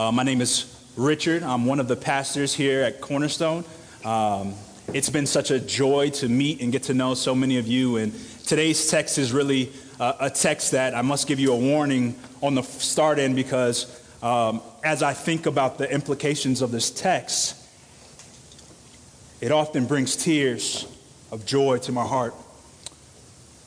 Uh, my name is Richard. I'm one of the pastors here at Cornerstone. Um, it's been such a joy to meet and get to know so many of you. And today's text is really uh, a text that I must give you a warning on the start end because um, as I think about the implications of this text, it often brings tears of joy to my heart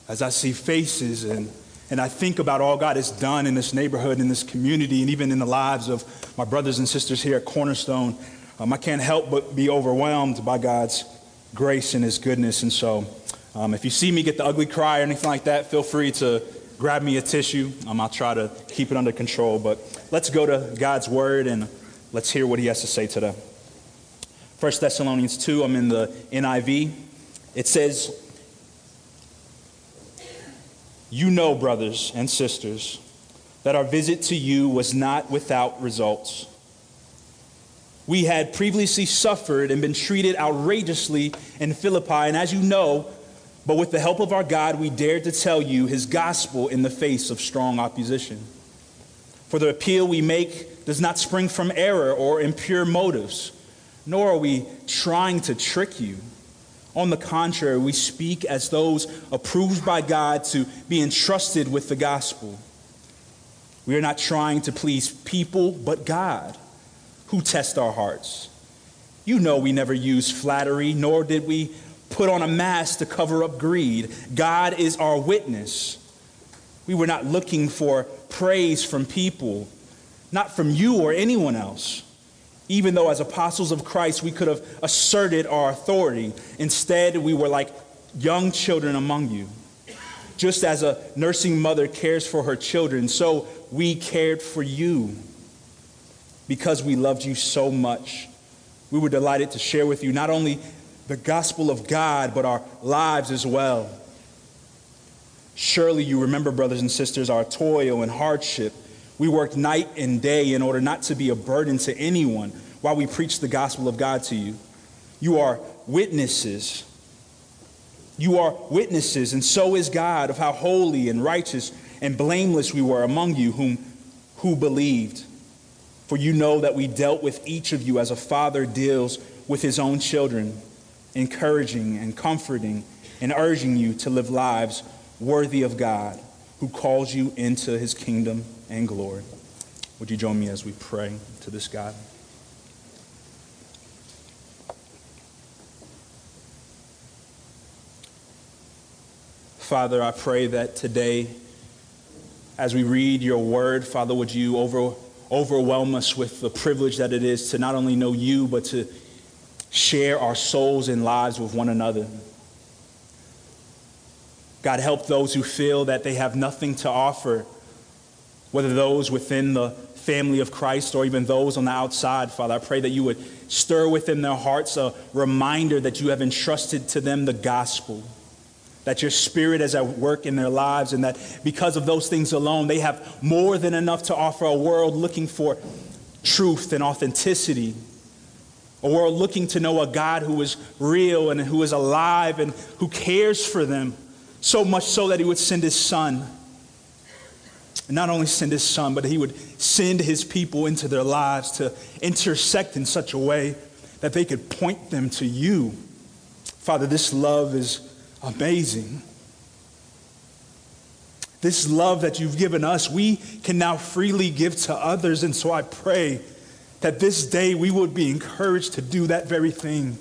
as I see faces and, and I think about all God has done in this neighborhood, in this community, and even in the lives of my brothers and sisters here at Cornerstone. Um, I can't help but be overwhelmed by God's grace and His goodness. And so, um, if you see me get the ugly cry or anything like that, feel free to grab me a tissue. Um, I'll try to keep it under control. But let's go to God's Word and let's hear what He has to say today. 1 Thessalonians 2, I'm in the NIV. It says, You know, brothers and sisters, that our visit to you was not without results. We had previously suffered and been treated outrageously in Philippi, and as you know, but with the help of our God, we dared to tell you his gospel in the face of strong opposition. For the appeal we make does not spring from error or impure motives, nor are we trying to trick you. On the contrary, we speak as those approved by God to be entrusted with the gospel. We are not trying to please people, but God, who tests our hearts. You know we never use flattery, nor did we put on a mask to cover up greed. God is our witness. We were not looking for praise from people, not from you or anyone else. Even though, as apostles of Christ, we could have asserted our authority, instead, we were like young children among you. Just as a nursing mother cares for her children, so we cared for you because we loved you so much. We were delighted to share with you not only the gospel of God, but our lives as well. Surely you remember, brothers and sisters, our toil and hardship. We worked night and day in order not to be a burden to anyone while we preach the gospel of God to you. You are witnesses. You are witnesses, and so is God, of how holy and righteous and blameless we were among you whom who believed. For you know that we dealt with each of you as a father deals with his own children encouraging and comforting and urging you to live lives worthy of God who calls you into his kingdom and glory. Would you join me as we pray to this God? Father, I pray that today, as we read your word, Father, would you over, overwhelm us with the privilege that it is to not only know you, but to share our souls and lives with one another. God, help those who feel that they have nothing to offer, whether those within the family of Christ or even those on the outside, Father. I pray that you would stir within their hearts a reminder that you have entrusted to them the gospel, that your spirit is at work in their lives, and that because of those things alone, they have more than enough to offer a world looking for truth and authenticity a world looking to know a God who is real and who is alive and who cares for them, so much so that he would send his son. And not only send his son, but he would send his people into their lives to intersect in such a way that they could point them to you. Father, this love is amazing. This love that you've given us, we can now freely give to others. And so I pray that this day we would be encouraged to do that very thing.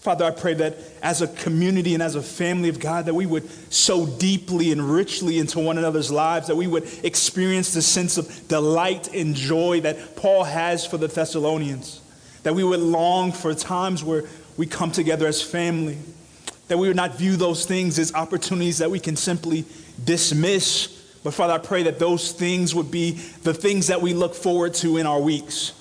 Father, I pray that as a community and as a family of God, that we would so deeply and richly into one another's lives, that we would experience the sense of delight and joy that Paul has for the Thessalonians, that we would long for times where we come together as family, that we would not view those things as opportunities that we can simply dismiss. But Father, I pray that those things would be the things that we look forward to in our weeks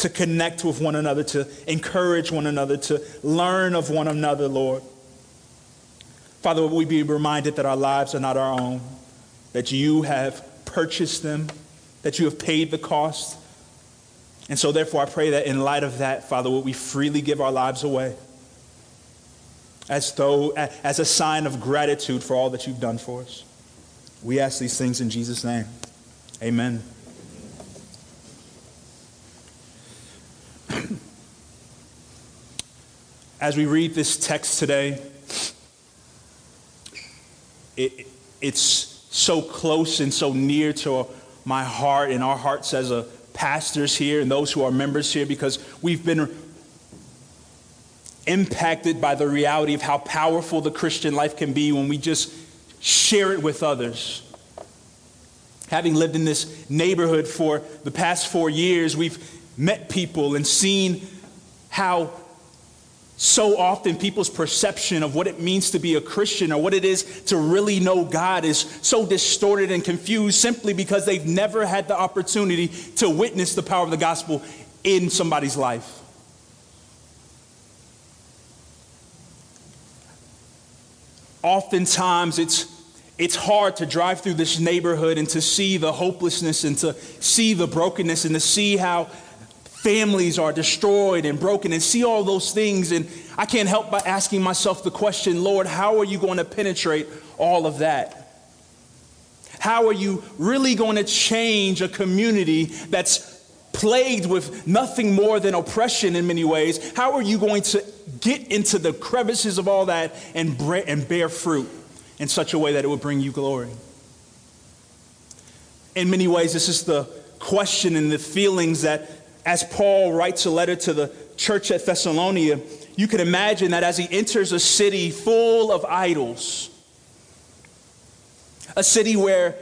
to connect with one another, to encourage one another, to learn of one another, Lord. Father, we be reminded that our lives are not our own, that you have purchased them, that you have paid the cost. And so, therefore, I pray that in light of that, Father, would we freely give our lives away as though as a sign of gratitude for all that you've done for us. We ask these things in Jesus' name. Amen. as we read this text today, it, it's so close and so near to my heart and our hearts as a pastors here and those who are members here because we've been impacted by the reality of how powerful the Christian life can be when we just share it with others. Having lived in this neighborhood for the past four years, we've met people and seen how so often people's perception of what it means to be a Christian or what it is to really know God is so distorted and confused simply because they've never had the opportunity to witness the power of the gospel in somebody's life. Oftentimes, it's, it's hard to drive through this neighborhood and to see the hopelessness and to see the brokenness and to see how families are destroyed and broken and see all those things. And I can't help but asking myself the question Lord, how are you going to penetrate all of that? How are you really going to change a community that's plagued with nothing more than oppression in many ways? How are you going to get into the crevices of all that and, and bear fruit in such a way that it would bring you glory? In many ways, this is the question and the feelings that as Paul writes a letter to the church at Thessalonica, you can imagine that as he enters a city full of idols, a city where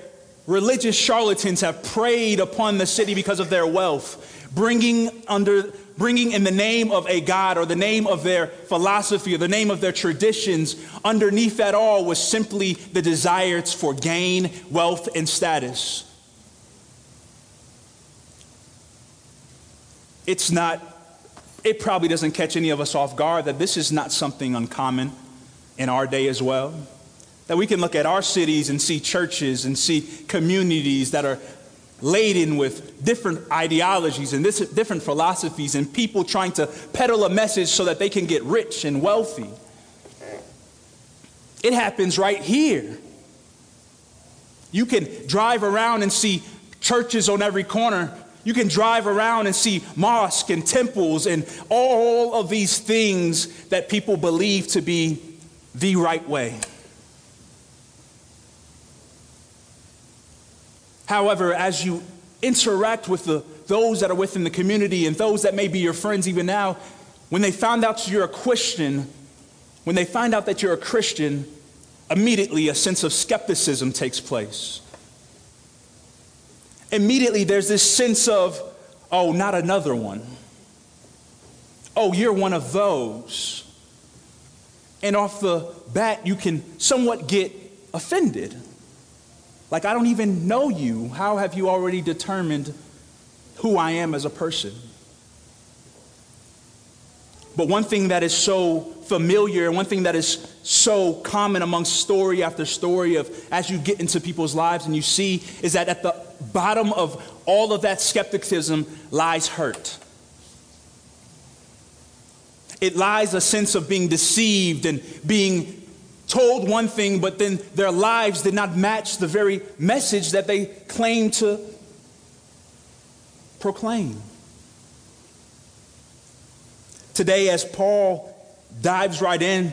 religious charlatans have preyed upon the city because of their wealth, bringing under bringing in the name of a god or the name of their philosophy or the name of their traditions underneath that all was simply the desires for gain, wealth and status. It's not, it probably doesn't catch any of us off guard that this is not something uncommon in our day as well. That we can look at our cities and see churches and see communities that are laden with different ideologies and this, different philosophies and people trying to peddle a message so that they can get rich and wealthy. It happens right here. You can drive around and see churches on every corner you can drive around and see mosques and temples and all of these things that people believe to be the right way. However, as you interact with the, those that are within the community and those that may be your friends even now, when they find out you're a Christian, when they find out that you're a Christian, immediately a sense of skepticism takes place immediately there's this sense of, oh, not another one. Oh, you're one of those. And off the bat, you can somewhat get offended. Like, I don't even know you. How have you already determined who I am as a person? But one thing that is so familiar, and one thing that is so common amongst story after story of as you get into people's lives and you see is that at the bottom of all of that skepticism lies hurt. It lies a sense of being deceived and being told one thing, but then their lives did not match the very message that they claim to proclaim. Today, as Paul dives right in,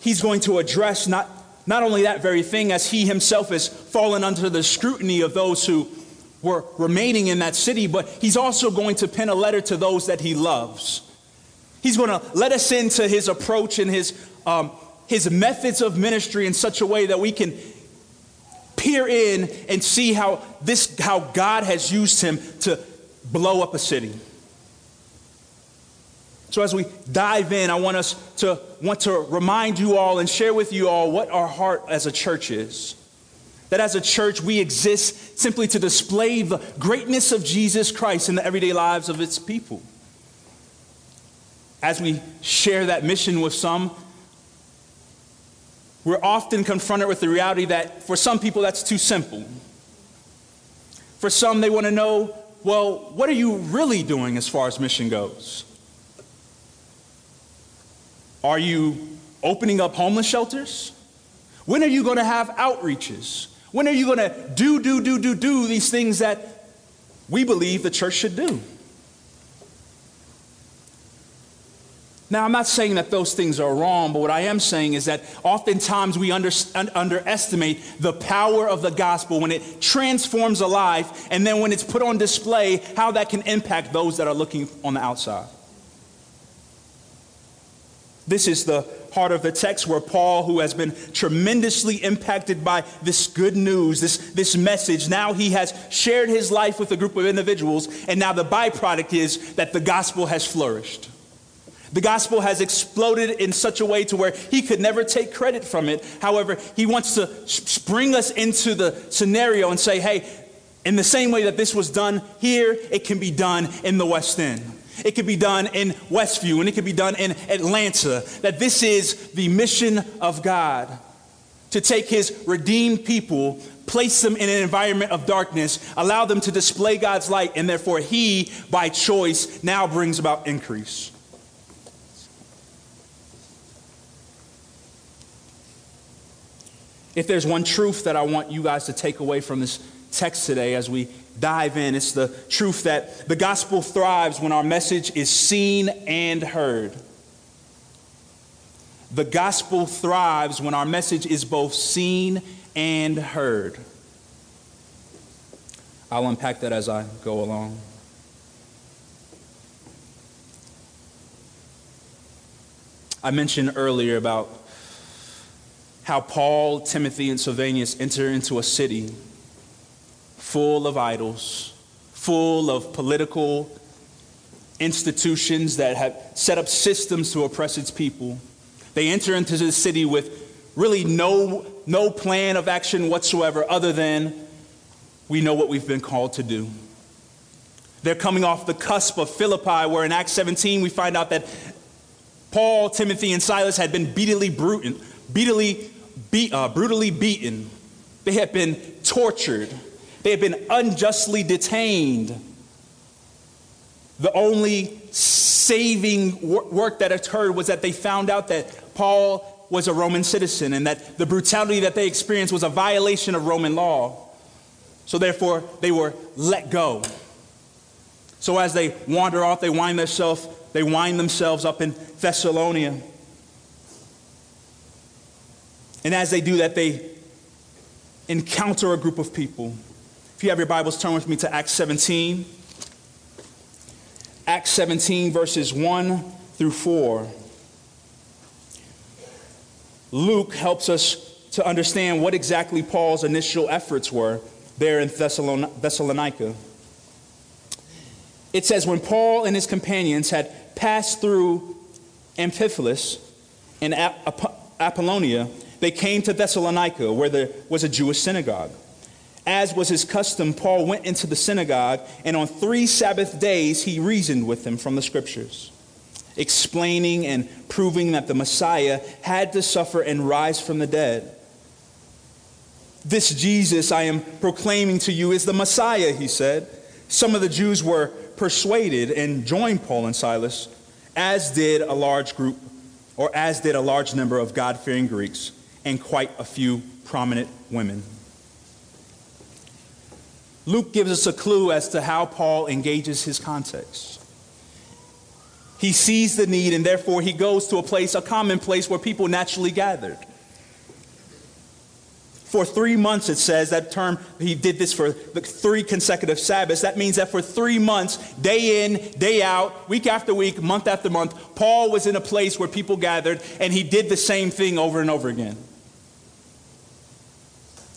he's going to address not, not only that very thing, as he himself has fallen under the scrutiny of those who were remaining in that city, but he's also going to pen a letter to those that he loves. He's going to let us into his approach and his, um, his methods of ministry in such a way that we can peer in and see how, this, how God has used him to blow up a city. So as we dive in, I want us to want to remind you all and share with you all what our heart as a church is. That as a church, we exist simply to display the greatness of Jesus Christ in the everyday lives of its people. As we share that mission with some, we're often confronted with the reality that for some people, that's too simple. For some, they want to know, well, what are you really doing as far as mission goes? Are you opening up homeless shelters? When are you going to have outreaches? When are you going to do, do, do, do, do these things that we believe the church should do? Now, I'm not saying that those things are wrong, but what I am saying is that oftentimes we under, un, underestimate the power of the gospel when it transforms a life, and then when it's put on display, how that can impact those that are looking on the outside. This is the heart of the text where Paul, who has been tremendously impacted by this good news, this, this message, now he has shared his life with a group of individuals, and now the byproduct is that the gospel has flourished. The gospel has exploded in such a way to where he could never take credit from it. However, he wants to spring us into the scenario and say, hey, in the same way that this was done here, it can be done in the West End. It could be done in Westview and it could be done in Atlanta. That this is the mission of God to take his redeemed people, place them in an environment of darkness, allow them to display God's light, and therefore he, by choice, now brings about increase. If there's one truth that I want you guys to take away from this text today as we dive in, it's the truth that the gospel thrives when our message is seen and heard. The gospel thrives when our message is both seen and heard. I'll unpack that as I go along. I mentioned earlier about how Paul, Timothy, and Silvanus enter into a city full of idols, full of political institutions that have set up systems to oppress its people. They enter into the city with really no, no plan of action whatsoever other than we know what we've been called to do. They're coming off the cusp of Philippi, where in Acts 17 we find out that Paul, Timothy, and Silas had been beatily, brutal, beatily beat, uh, brutally beaten. They had been tortured. They had been unjustly detained. The only saving work that occurred was that they found out that Paul was a Roman citizen and that the brutality that they experienced was a violation of Roman law. So therefore, they were let go. So as they wander off, they wind themselves, they wind themselves up in Thessalonica. And as they do that, they encounter a group of people. If you have your Bibles, turn with me to Acts 17. Acts 17, verses 1 through 4. Luke helps us to understand what exactly Paul's initial efforts were there in Thessalonica. It says, When Paul and his companions had passed through Amphipolis and Apollonia, they came to Thessalonica, where there was a Jewish synagogue. As was his custom, Paul went into the synagogue, and on three Sabbath days he reasoned with them from the scriptures, explaining and proving that the Messiah had to suffer and rise from the dead. This Jesus I am proclaiming to you is the Messiah, he said. Some of the Jews were persuaded and joined Paul and Silas, as did a large group, or as did a large number of God fearing Greeks and quite a few prominent women. Luke gives us a clue as to how Paul engages his context. He sees the need and therefore he goes to a place, a common place where people naturally gathered. For three months, it says that term, he did this for the three consecutive Sabbaths. That means that for three months, day in, day out, week after week, month after month, Paul was in a place where people gathered and he did the same thing over and over again.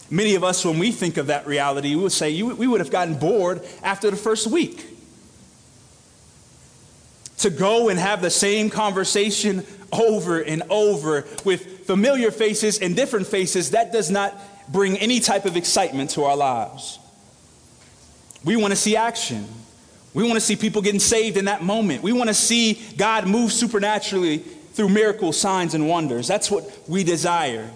Many of us, when we think of that reality, we would say we would have gotten bored after the first week. To go and have the same conversation over and over with familiar faces and different faces, that does not bring any type of excitement to our lives. We want to see action. We want to see people getting saved in that moment. We want to see God move supernaturally through miracles, signs, and wonders. That's what we desire.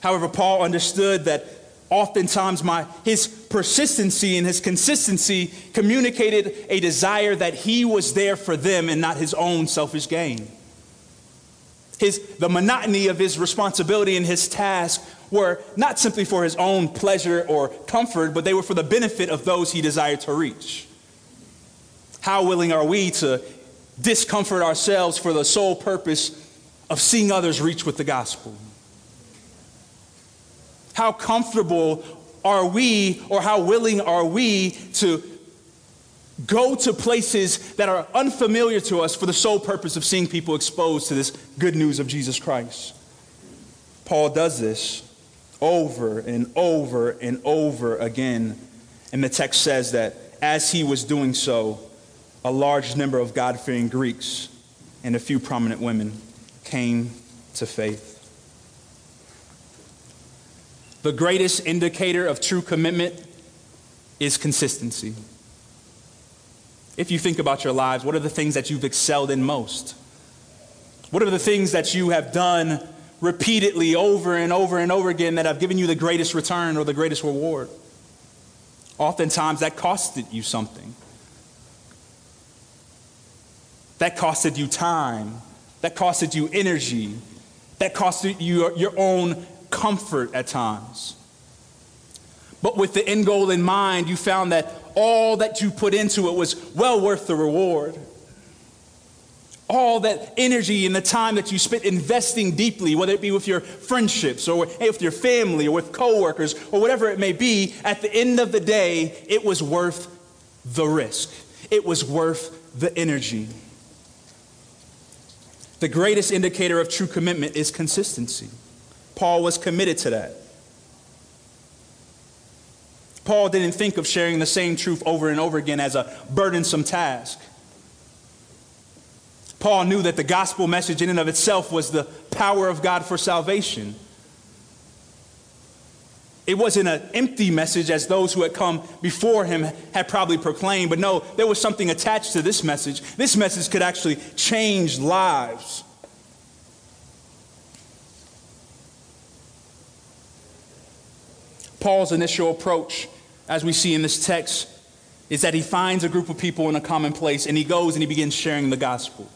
However, Paul understood that oftentimes my, his persistency and his consistency communicated a desire that he was there for them and not his own selfish gain. His, the monotony of his responsibility and his task were not simply for his own pleasure or comfort, but they were for the benefit of those he desired to reach. How willing are we to discomfort ourselves for the sole purpose of seeing others reach with the gospel? How comfortable are we, or how willing are we to go to places that are unfamiliar to us for the sole purpose of seeing people exposed to this good news of Jesus Christ? Paul does this over and over and over again. And the text says that as he was doing so, a large number of God fearing Greeks and a few prominent women came to faith. The greatest indicator of true commitment is consistency. If you think about your lives, what are the things that you've excelled in most? What are the things that you have done repeatedly over and over and over again that have given you the greatest return or the greatest reward? Oftentimes that costed you something. That costed you time. That costed you energy. That costed you your own comfort at times. But with the end goal in mind, you found that all that you put into it was well worth the reward. All that energy and the time that you spent investing deeply, whether it be with your friendships or with your family or with coworkers or whatever it may be, at the end of the day, it was worth the risk. It was worth the energy. The greatest indicator of true commitment is consistency. Paul was committed to that. Paul didn't think of sharing the same truth over and over again as a burdensome task. Paul knew that the gospel message in and of itself was the power of God for salvation. It wasn't an empty message as those who had come before him had probably proclaimed, but no, there was something attached to this message. This message could actually change lives. Paul's initial approach, as we see in this text, is that he finds a group of people in a common place and he goes and he begins sharing the gospel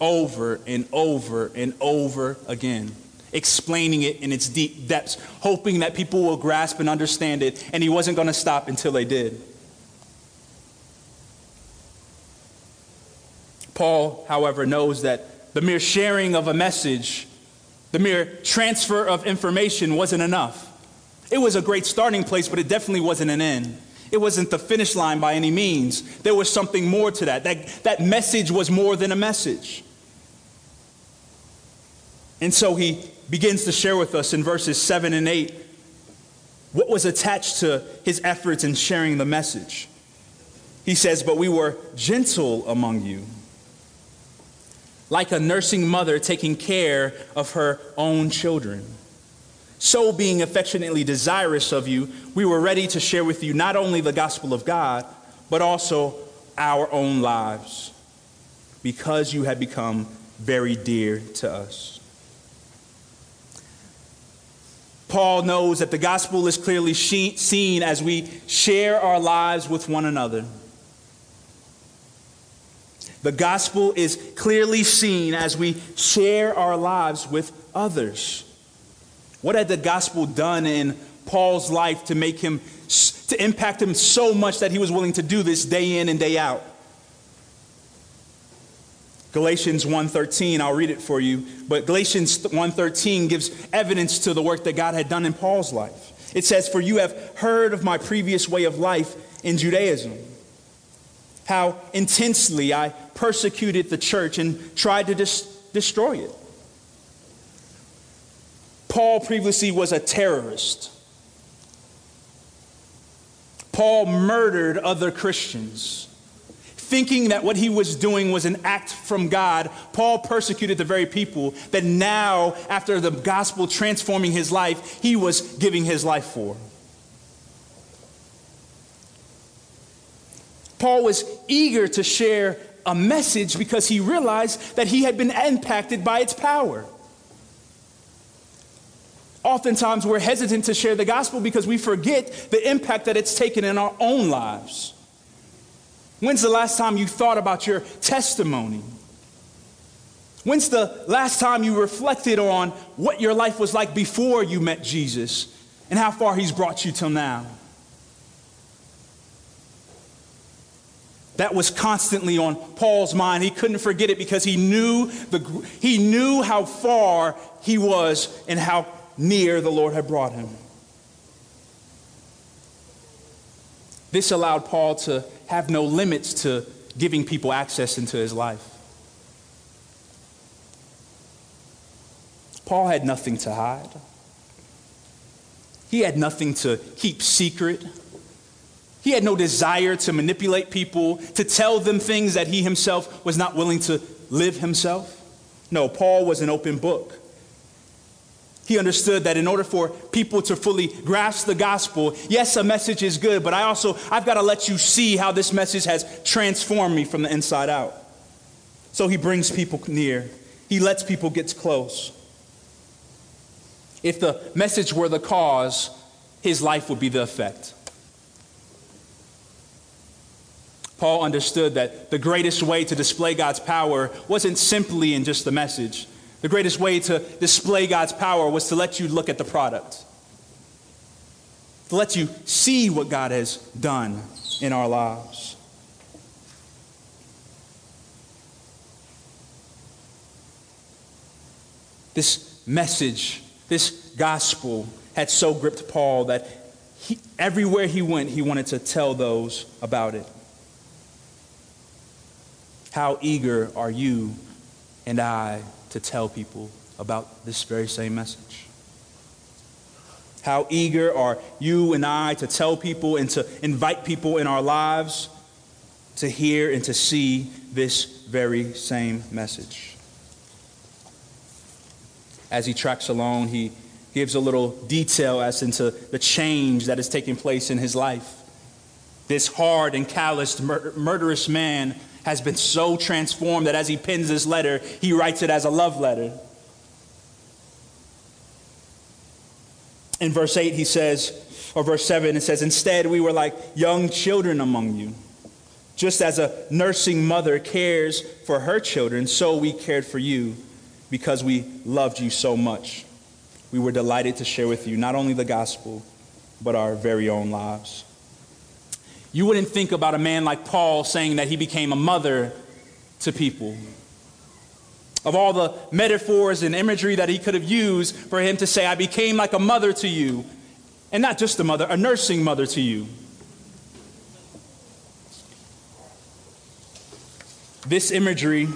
over and over and over again explaining it in its deep depths, hoping that people will grasp and understand it, and he wasn't going to stop until they did. Paul, however, knows that the mere sharing of a message, the mere transfer of information wasn't enough. It was a great starting place, but it definitely wasn't an end. It wasn't the finish line by any means. There was something more to that. That, that message was more than a message. And so he begins to share with us in verses 7 and 8 what was attached to his efforts in sharing the message. He says, But we were gentle among you, like a nursing mother taking care of her own children. So, being affectionately desirous of you, we were ready to share with you not only the gospel of God, but also our own lives, because you had become very dear to us. Paul knows that the gospel is clearly seen as we share our lives with one another. The gospel is clearly seen as we share our lives with others. What had the gospel done in Paul's life to make him, to impact him so much that he was willing to do this day in and day out? Galatians 1:13, I'll read it for you, but Galatians 1:13 gives evidence to the work that God had done in Paul's life. It says, "For you have heard of my previous way of life in Judaism, how intensely I persecuted the church and tried to dis- destroy it. Paul previously was a terrorist. Paul murdered other Christians thinking that what he was doing was an act from God, Paul persecuted the very people that now, after the gospel transforming his life, he was giving his life for. Paul was eager to share a message because he realized that he had been impacted by its power. Oftentimes, we're hesitant to share the gospel because we forget the impact that it's taken in our own lives. When's the last time you thought about your testimony? When's the last time you reflected on what your life was like before you met Jesus and how far he's brought you till now? That was constantly on Paul's mind. He couldn't forget it because he knew, the, he knew how far he was and how near the Lord had brought him. This allowed Paul to have no limits to giving people access into his life. Paul had nothing to hide. He had nothing to keep secret. He had no desire to manipulate people, to tell them things that he himself was not willing to live himself. No, Paul was an open book. He understood that in order for people to fully grasp the gospel, yes, a message is good, but I also, I've got to let you see how this message has transformed me from the inside out. So he brings people near, he lets people get close. If the message were the cause, his life would be the effect. Paul understood that the greatest way to display God's power wasn't simply in just the message. The greatest way to display God's power was to let you look at the product, to let you see what God has done in our lives. This message, this gospel had so gripped Paul that he, everywhere he went, he wanted to tell those about it. How eager are you and I to tell people about this very same message? How eager are you and I to tell people and to invite people in our lives to hear and to see this very same message? As he tracks along, he gives a little detail as into the change that is taking place in his life. This hard and calloused, mur- murderous man has been so transformed that as he pens this letter, he writes it as a love letter. In verse 8, he says, or verse 7, it says, Instead, we were like young children among you. Just as a nursing mother cares for her children, so we cared for you because we loved you so much. We were delighted to share with you not only the gospel, but our very own lives. You wouldn't think about a man like Paul saying that he became a mother to people. Of all the metaphors and imagery that he could have used for him to say, I became like a mother to you, and not just a mother, a nursing mother to you. This imagery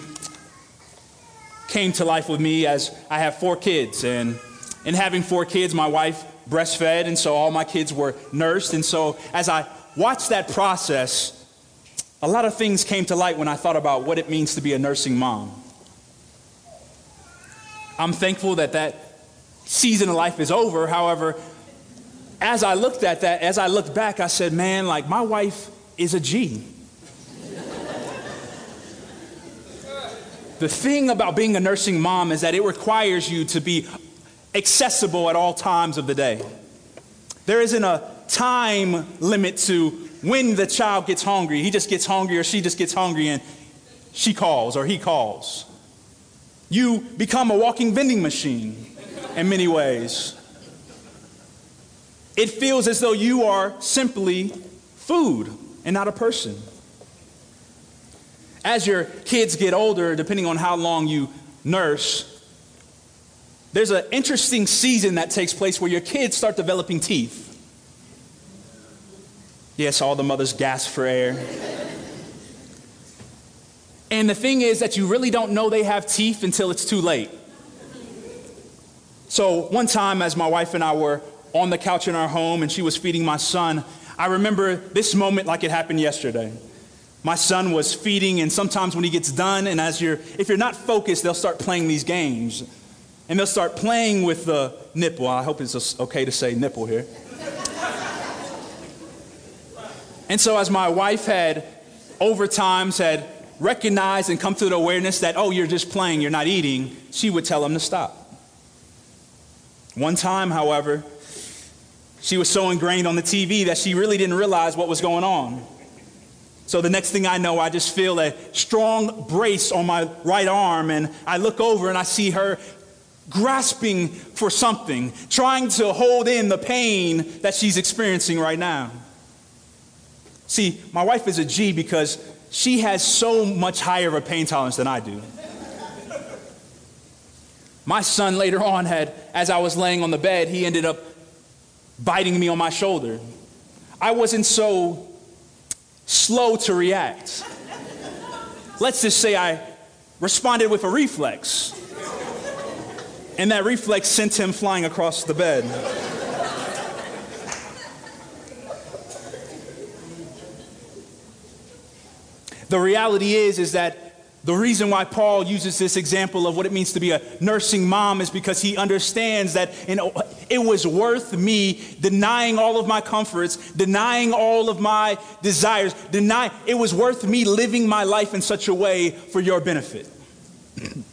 came to life with me as I have four kids, and in having four kids, my wife breastfed, and so all my kids were nursed. And so as I watched that process, a lot of things came to light when I thought about what it means to be a nursing mom. I'm thankful that that season of life is over. However, as I looked at that, as I looked back, I said, man, like my wife is a G. the thing about being a nursing mom is that it requires you to be accessible at all times of the day. There isn't a time limit to when the child gets hungry. He just gets hungry or she just gets hungry and she calls or he calls. You become a walking vending machine in many ways. It feels as though you are simply food and not a person. As your kids get older, depending on how long you nurse, there's an interesting season that takes place where your kids start developing teeth. Yes, all the mothers gasp for air. and the thing is that you really don't know they have teeth until it's too late. So, one time, as my wife and I were on the couch in our home and she was feeding my son, I remember this moment like it happened yesterday. My son was feeding, and sometimes when he gets done, and as you're, if you're not focused, they'll start playing these games. And they'll start playing with the nipple. I hope it's okay to say nipple here. And so, as my wife had over times had recognized and come to the awareness that, oh, you're just playing, you're not eating, she would tell him to stop. One time, however, she was so ingrained on the TV that she really didn't realize what was going on. So the next thing I know, I just feel a strong brace on my right arm, and I look over and I see her grasping for something, trying to hold in the pain that she's experiencing right now. See, my wife is a G because she has so much higher of a pain tolerance than I do. My son later on had, as I was laying on the bed, he ended up biting me on my shoulder. I wasn't so slow to react. Let's just say I responded with a reflex. And that reflex sent him flying across the bed. The reality is is that the reason why Paul uses this example of what it means to be a nursing mom is because he understands that it was worth me denying all of my comforts, denying all of my desires, deny it was worth me living my life in such a way for your benefit.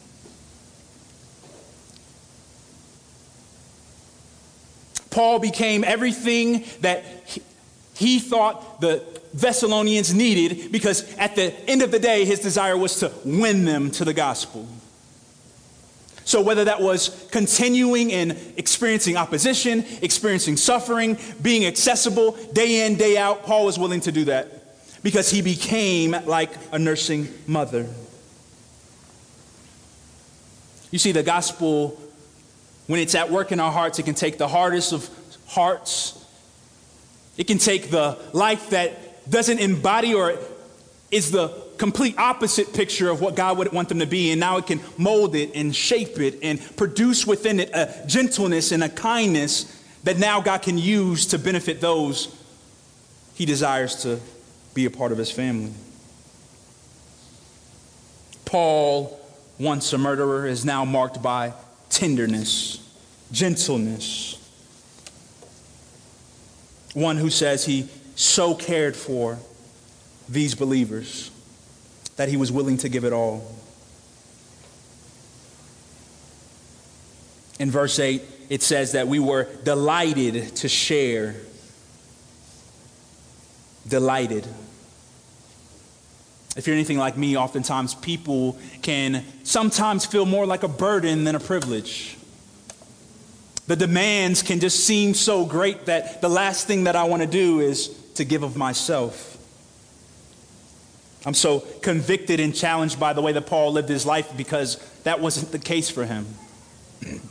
Paul became everything that he thought the Thessalonians needed because at the end of the day, his desire was to win them to the gospel. So, whether that was continuing in experiencing opposition, experiencing suffering, being accessible day in, day out, Paul was willing to do that because he became like a nursing mother. You see, the gospel, when it's at work in our hearts, it can take the hardest of hearts. It can take the life that doesn't embody or is the complete opposite picture of what God would want them to be. And now it can mold it and shape it and produce within it a gentleness and a kindness that now God can use to benefit those he desires to be a part of his family. Paul, once a murderer, is now marked by tenderness, gentleness. One who says he so cared for these believers that he was willing to give it all. In verse 8, it says that we were delighted to share. Delighted. If you're anything like me, oftentimes people can sometimes feel more like a burden than a privilege. The demands can just seem so great that the last thing that I want to do is to give of myself. I'm so convicted and challenged by the way that Paul lived his life because that wasn't the case for him.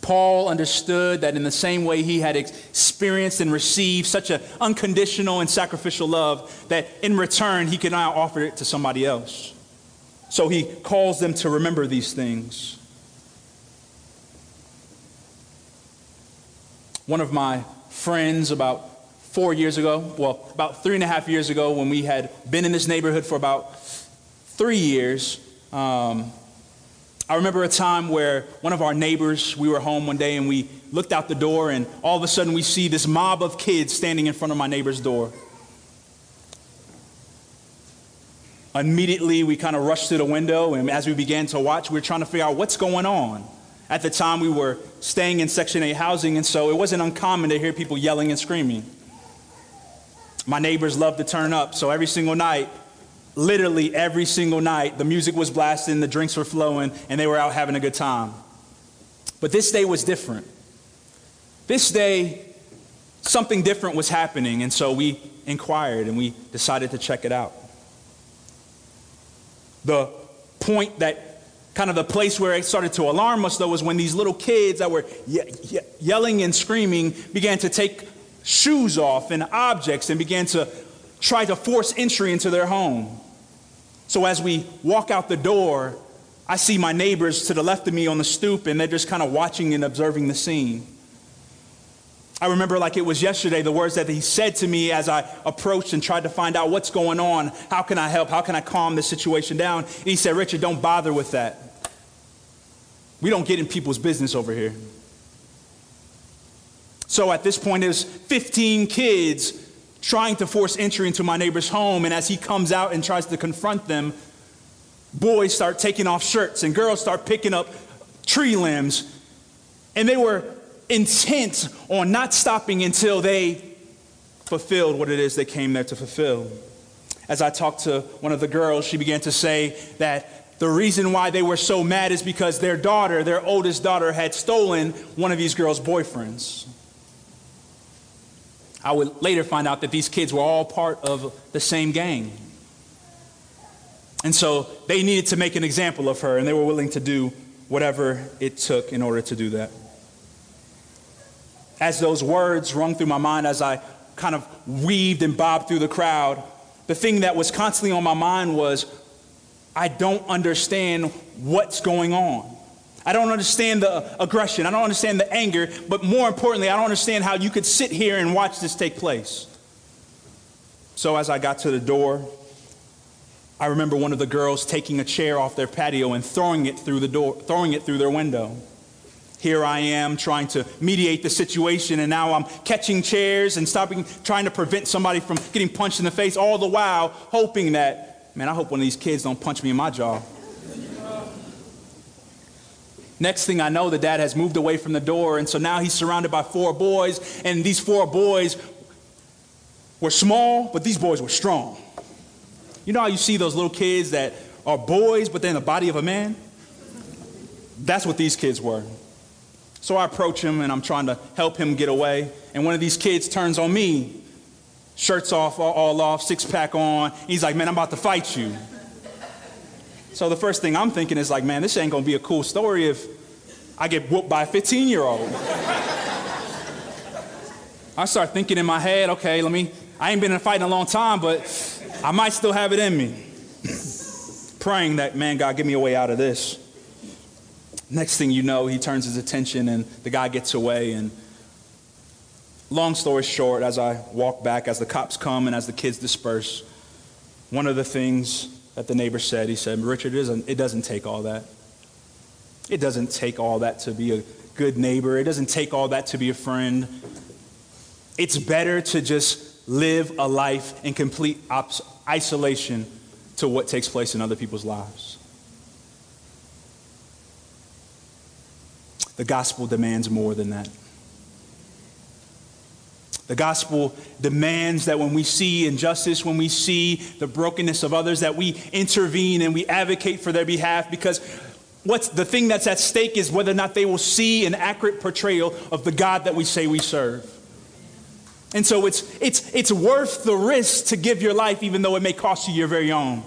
Paul understood that in the same way he had experienced and received such an unconditional and sacrificial love, that in return he could now offer it to somebody else. So he calls them to remember these things. One of my friends about four years ago, well, about three and a half years ago, when we had been in this neighborhood for about three years. Um, I remember a time where one of our neighbors, we were home one day and we looked out the door, and all of a sudden we see this mob of kids standing in front of my neighbor's door. Immediately, we kind of rushed to the window, and as we began to watch, we were trying to figure out what's going on. At the time, we were staying in Section 8 housing, and so it wasn't uncommon to hear people yelling and screaming. My neighbors loved to turn up, so every single night, literally every single night, the music was blasting, the drinks were flowing, and they were out having a good time. But this day was different. This day, something different was happening, and so we inquired and we decided to check it out. The point that kind of the place where it started to alarm us, though, was when these little kids that were ye- ye- yelling and screaming began to take shoes off and objects and began to try to force entry into their home. So as we walk out the door, I see my neighbors to the left of me on the stoop, and they're just kind of watching and observing the scene. I remember like it was yesterday the words that he said to me as I approached and tried to find out what's going on. How can I help? How can I calm the situation down? And he said, Richard, don't bother with that. We don't get in people's business over here. So at this point, there's 15 kids trying to force entry into my neighbor's home. And as he comes out and tries to confront them, boys start taking off shirts and girls start picking up tree limbs. And they were intent on not stopping until they fulfilled what it is they came there to fulfill. As I talked to one of the girls, she began to say that the reason why they were so mad is because their daughter, their oldest daughter, had stolen one of these girls' boyfriends. I would later find out that these kids were all part of the same gang. And so they needed to make an example of her, and they were willing to do whatever it took in order to do that. As those words rung through my mind as I kind of weaved and bobbed through the crowd, the thing that was constantly on my mind was I don't understand what's going on. I don't understand the aggression. I don't understand the anger. But more importantly, I don't understand how you could sit here and watch this take place. So as I got to the door, I remember one of the girls taking a chair off their patio and throwing it through the door, throwing it through their window. Here I am trying to mediate the situation, and now I'm catching chairs and stopping, trying to prevent somebody from getting punched in the face, all the while hoping that, man, I hope one of these kids don't punch me in my jaw. Next thing I know, the dad has moved away from the door, and so now he's surrounded by four boys, and these four boys were small, but these boys were strong. You know how you see those little kids that are boys, but they're in the body of a man? That's what these kids were. So I approach him, and I'm trying to help him get away, and one of these kids turns on me, shirts off, all, off, six pack on. He's like, Man, I'm about to fight you. So the first thing I'm thinking is like, man, this ain't gonna be a cool story if I get whooped by a 15 year old. I start thinking in my head, okay, let me, I ain't been in a fight in a long time, but I might still have it in me. Praying that, man, God, get me a way out of this. Next thing you know, he turns his attention and the guy gets away. And long story short, as I walk back, as the cops come and as the kids disperse, one of the things that the neighbor said. He said, Richard, it doesn't, it doesn't take all that. It doesn't take all that to be a good neighbor. It doesn't take all that to be a friend. It's better to just live a life in complete isolation to what takes place in other people's lives. The gospel demands more than that. The gospel demands that when we see injustice, when we see the brokenness of others, that we intervene and we advocate for their behalf because what's the thing that's at stake is whether or not they will see an accurate portrayal of the God that we say we serve. And so it's, it's, it's worth the risk to give your life, even though it may cost you your very own.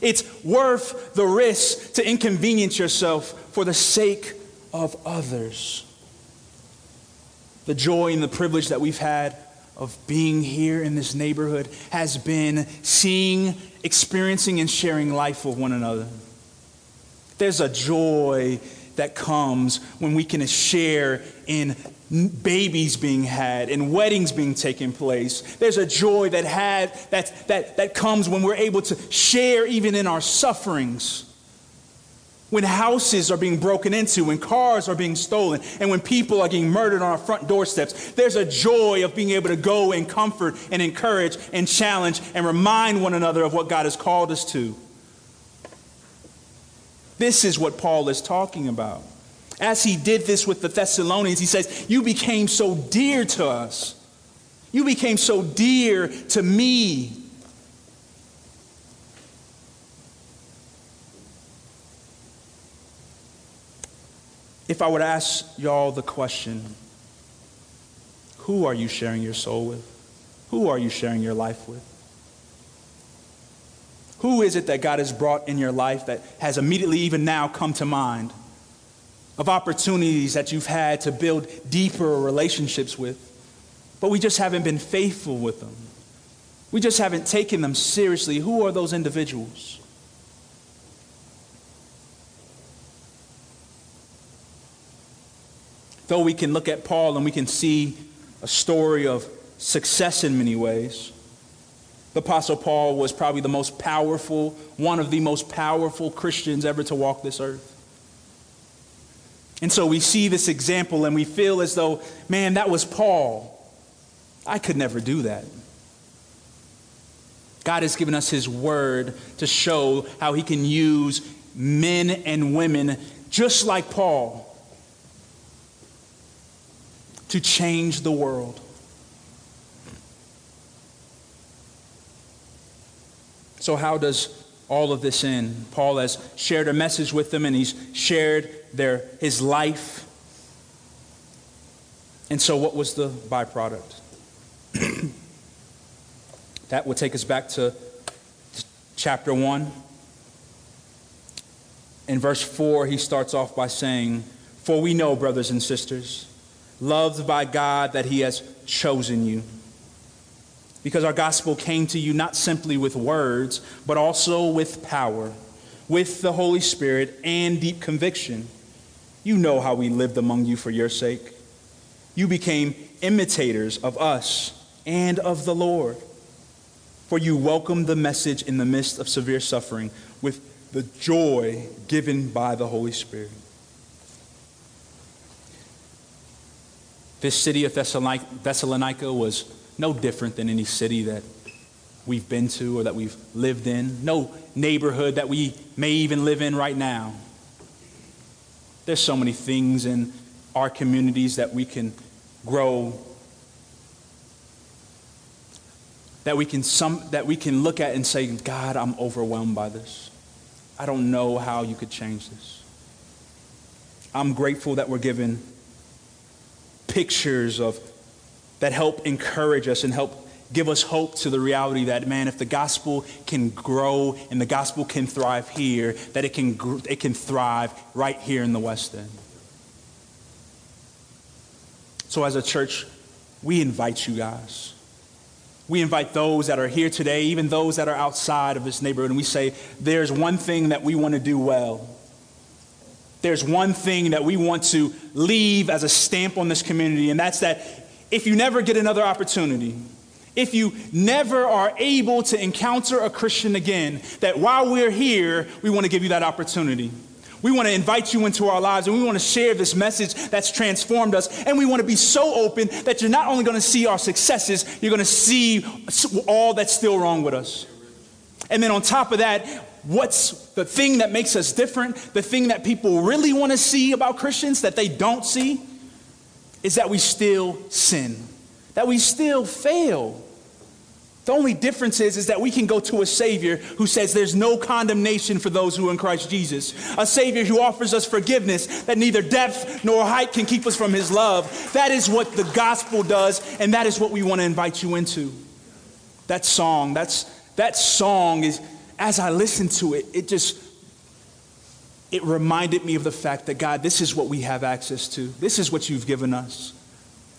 It's worth the risk to inconvenience yourself for the sake of others. The joy and the privilege that we've had of being here in this neighborhood has been seeing, experiencing, and sharing life with one another. There's a joy that comes when we can share in babies being had and weddings being taking place. There's a joy that had that that that comes when we're able to share even in our sufferings when houses are being broken into, when cars are being stolen, and when people are getting murdered on our front doorsteps, there's a joy of being able to go and comfort and encourage and challenge and remind one another of what God has called us to. This is what Paul is talking about. As he did this with the Thessalonians, he says, You became so dear to us. You became so dear to me if I would ask y'all the question, who are you sharing your soul with? Who are you sharing your life with? Who is it that God has brought in your life that has immediately, even now, come to mind of opportunities that you've had to build deeper relationships with, but we just haven't been faithful with them? We just haven't taken them seriously. Who are those individuals? Though we can look at Paul and we can see a story of success in many ways, the Apostle Paul was probably the most powerful, one of the most powerful Christians ever to walk this earth. And so we see this example and we feel as though, man, that was Paul. I could never do that. God has given us His word to show how He can use men and women just like Paul to change the world. So, how does all of this end? Paul has shared a message with them and he's shared their, his life. And so, what was the byproduct? That would take us back to chapter 1. In verse 4, he starts off by saying, For we know, brothers and sisters, loved by God, that he has chosen you. Because our gospel came to you not simply with words, but also with power, with the Holy Spirit and deep conviction. You know how we lived among you for your sake. You became imitators of us and of the Lord. For you welcomed the message in the midst of severe suffering with the joy given by the Holy Spirit. This city of Thessalonica was no different than any city that we've been to or that we've lived in, no neighborhood that we may even live in right now. There's so many things in our communities that we can grow that we can some that we can look at and say god i'm overwhelmed by this. I don't know how you could change this. I'm grateful that we're given pictures of that help encourage us and help give us hope to the reality that man if the gospel can grow and the gospel can thrive here that it can it can thrive right here in the west end so as a church we invite you guys we invite those that are here today, even those that are outside of this neighborhood, and we say, There's one thing that we want to do well. There's one thing that we want to leave as a stamp on this community, and that's that if you never get another opportunity, if you never are able to encounter a Christian again, that while we're here, we want to give you that opportunity. We want to invite you into our lives and we want to share this message that's transformed us. And we want to be so open that you're not only going to see our successes, you're going to see all that's still wrong with us. And then on top of that, what's the thing that makes us different? The thing that people really want to see about Christians that they don't see is that we still sin, that we still fail. The only difference is, is that we can go to a Savior who says there's no condemnation for those who are in Christ Jesus. A Savior who offers us forgiveness that neither depth nor height can keep us from His love. That is what the gospel does, and that is what we want to invite you into. That song, that's, that song is, as I listened to it, it just, it reminded me of the fact that God, this is what we have access to. This is what you've given us.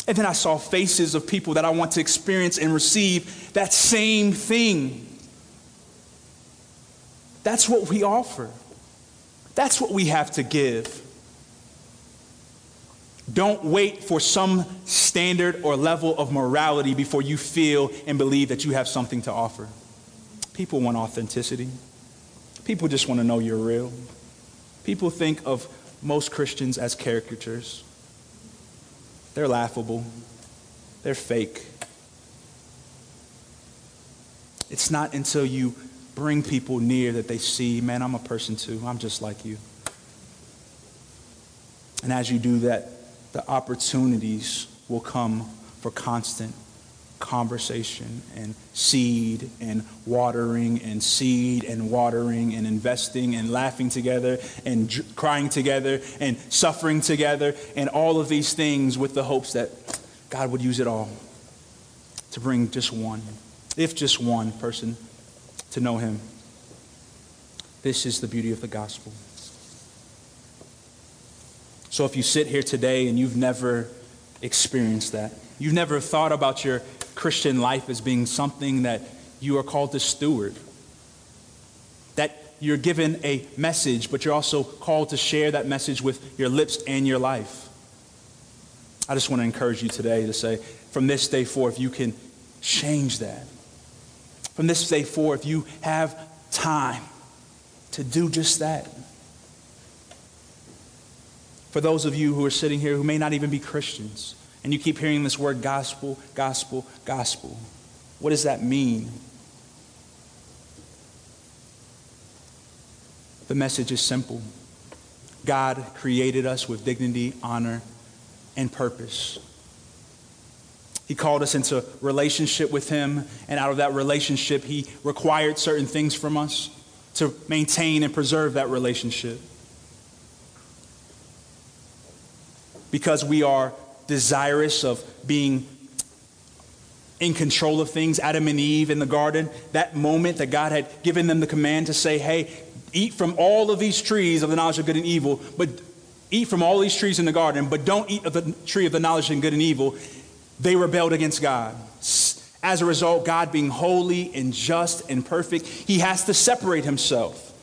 And then I saw faces of people that I want to experience and receive that same thing. That's what we offer. That's what we have to give. Don't wait for some standard or level of morality before you feel and believe that you have something to offer. People want authenticity. People just want to know you're real. People think of most Christians as caricatures. They're laughable, they're fake. It's not until you bring people near that they see, man, I'm a person too. I'm just like you. And as you do that, the opportunities will come for constant conversation and seed and watering and seed and watering and investing and laughing together and crying together and suffering together and all of these things with the hopes that God would use it all to bring just one, if just one person, to know Him. This is the beauty of the gospel. So if you sit here today and you've never experienced that, you've never thought about your Christian life as being something that you are called to steward. That you're given a message, but you're also called to share that message with your lips and your life. I just want to encourage you today to say, from this day forth, you can change that. From this day forth, you have time to do just that. For those of you who are sitting here who may not even be Christians, and you keep hearing this word gospel, gospel, gospel. What does that mean? The message is simple God created us with dignity, honor, and purpose. He called us into relationship with Him, and out of that relationship, He required certain things from us to maintain and preserve that relationship. Because we are desirous of being in control of things, Adam and Eve in the garden, that moment that God had given them the command to say, hey, eat from all of these trees of the knowledge of good and evil, but eat from all these trees in the garden, but don't eat of the tree of the knowledge of good and evil, they rebelled against God. As a result, God being holy and just and perfect, he has to separate himself.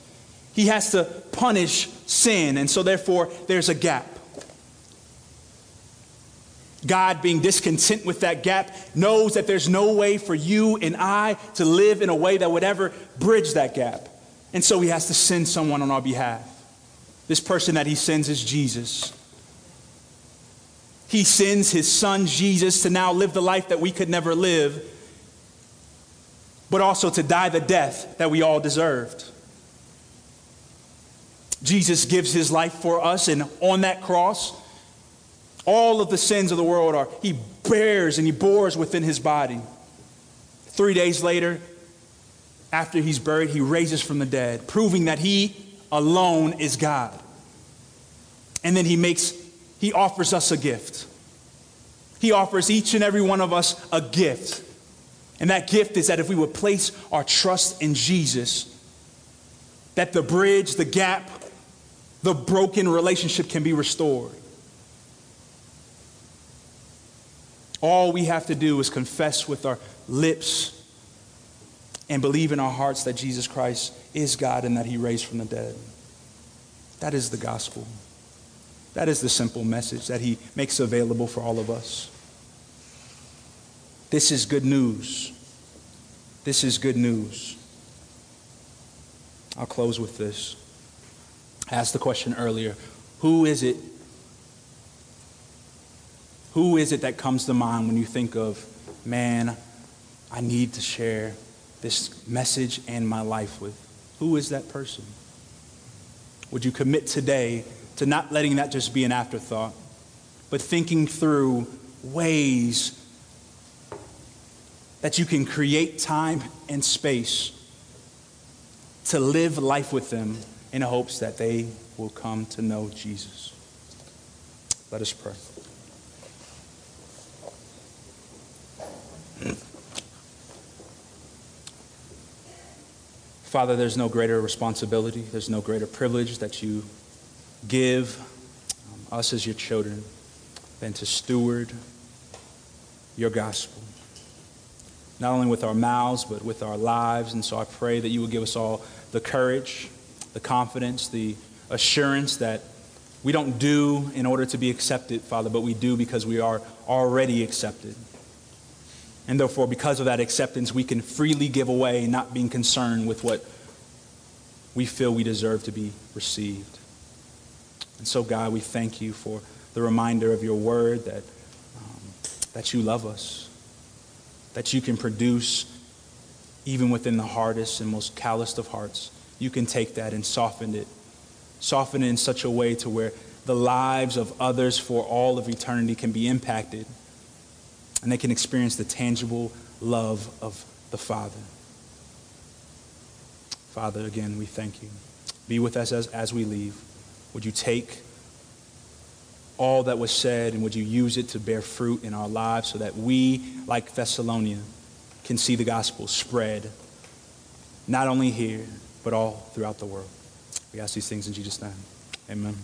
He has to punish sin, and so therefore there's a gap. God, being discontent with that gap, knows that there's no way for you and I to live in a way that would ever bridge that gap. And so he has to send someone on our behalf. This person that he sends is Jesus. He sends his son Jesus to now live the life that we could never live, but also to die the death that we all deserved. Jesus gives his life for us, and on that cross, all of the sins of the world are, he bears and he bores within his body. Three days later, after he's buried, he raises from the dead, proving that he alone is God. And then he makes, he offers us a gift. He offers each and every one of us a gift. And that gift is that if we would place our trust in Jesus, that the bridge, the gap, the broken relationship can be restored. All we have to do is confess with our lips and believe in our hearts that Jesus Christ is God and that he raised from the dead. That is the gospel. That is the simple message that he makes available for all of us. This is good news. This is good news. I'll close with this. I asked the question earlier who is it who is it that comes to mind when you think of, man, I need to share this message and my life with? Who is that person? Would you commit today to not letting that just be an afterthought, but thinking through ways that you can create time and space to live life with them in hopes that they will come to know Jesus? Let us pray. Father, there's no greater responsibility, there's no greater privilege that you give um, us as your children than to steward your gospel. Not only with our mouths, but with our lives. And so I pray that you will give us all the courage, the confidence, the assurance that we don't do in order to be accepted, Father, but we do because we are already accepted. And therefore, because of that acceptance, we can freely give away, not being concerned with what we feel we deserve to be received. And so, God, we thank you for the reminder of your word that, um, that you love us, that you can produce even within the hardest and most calloused of hearts. You can take that and soften it, soften it in such a way to where the lives of others for all of eternity can be impacted and they can experience the tangible love of the Father. Father, again, we thank you. Be with us as, as we leave. Would you take all that was said and would you use it to bear fruit in our lives so that we, like Thessalonia, can see the gospel spread not only here, but all throughout the world? We ask these things in Jesus' name. Amen.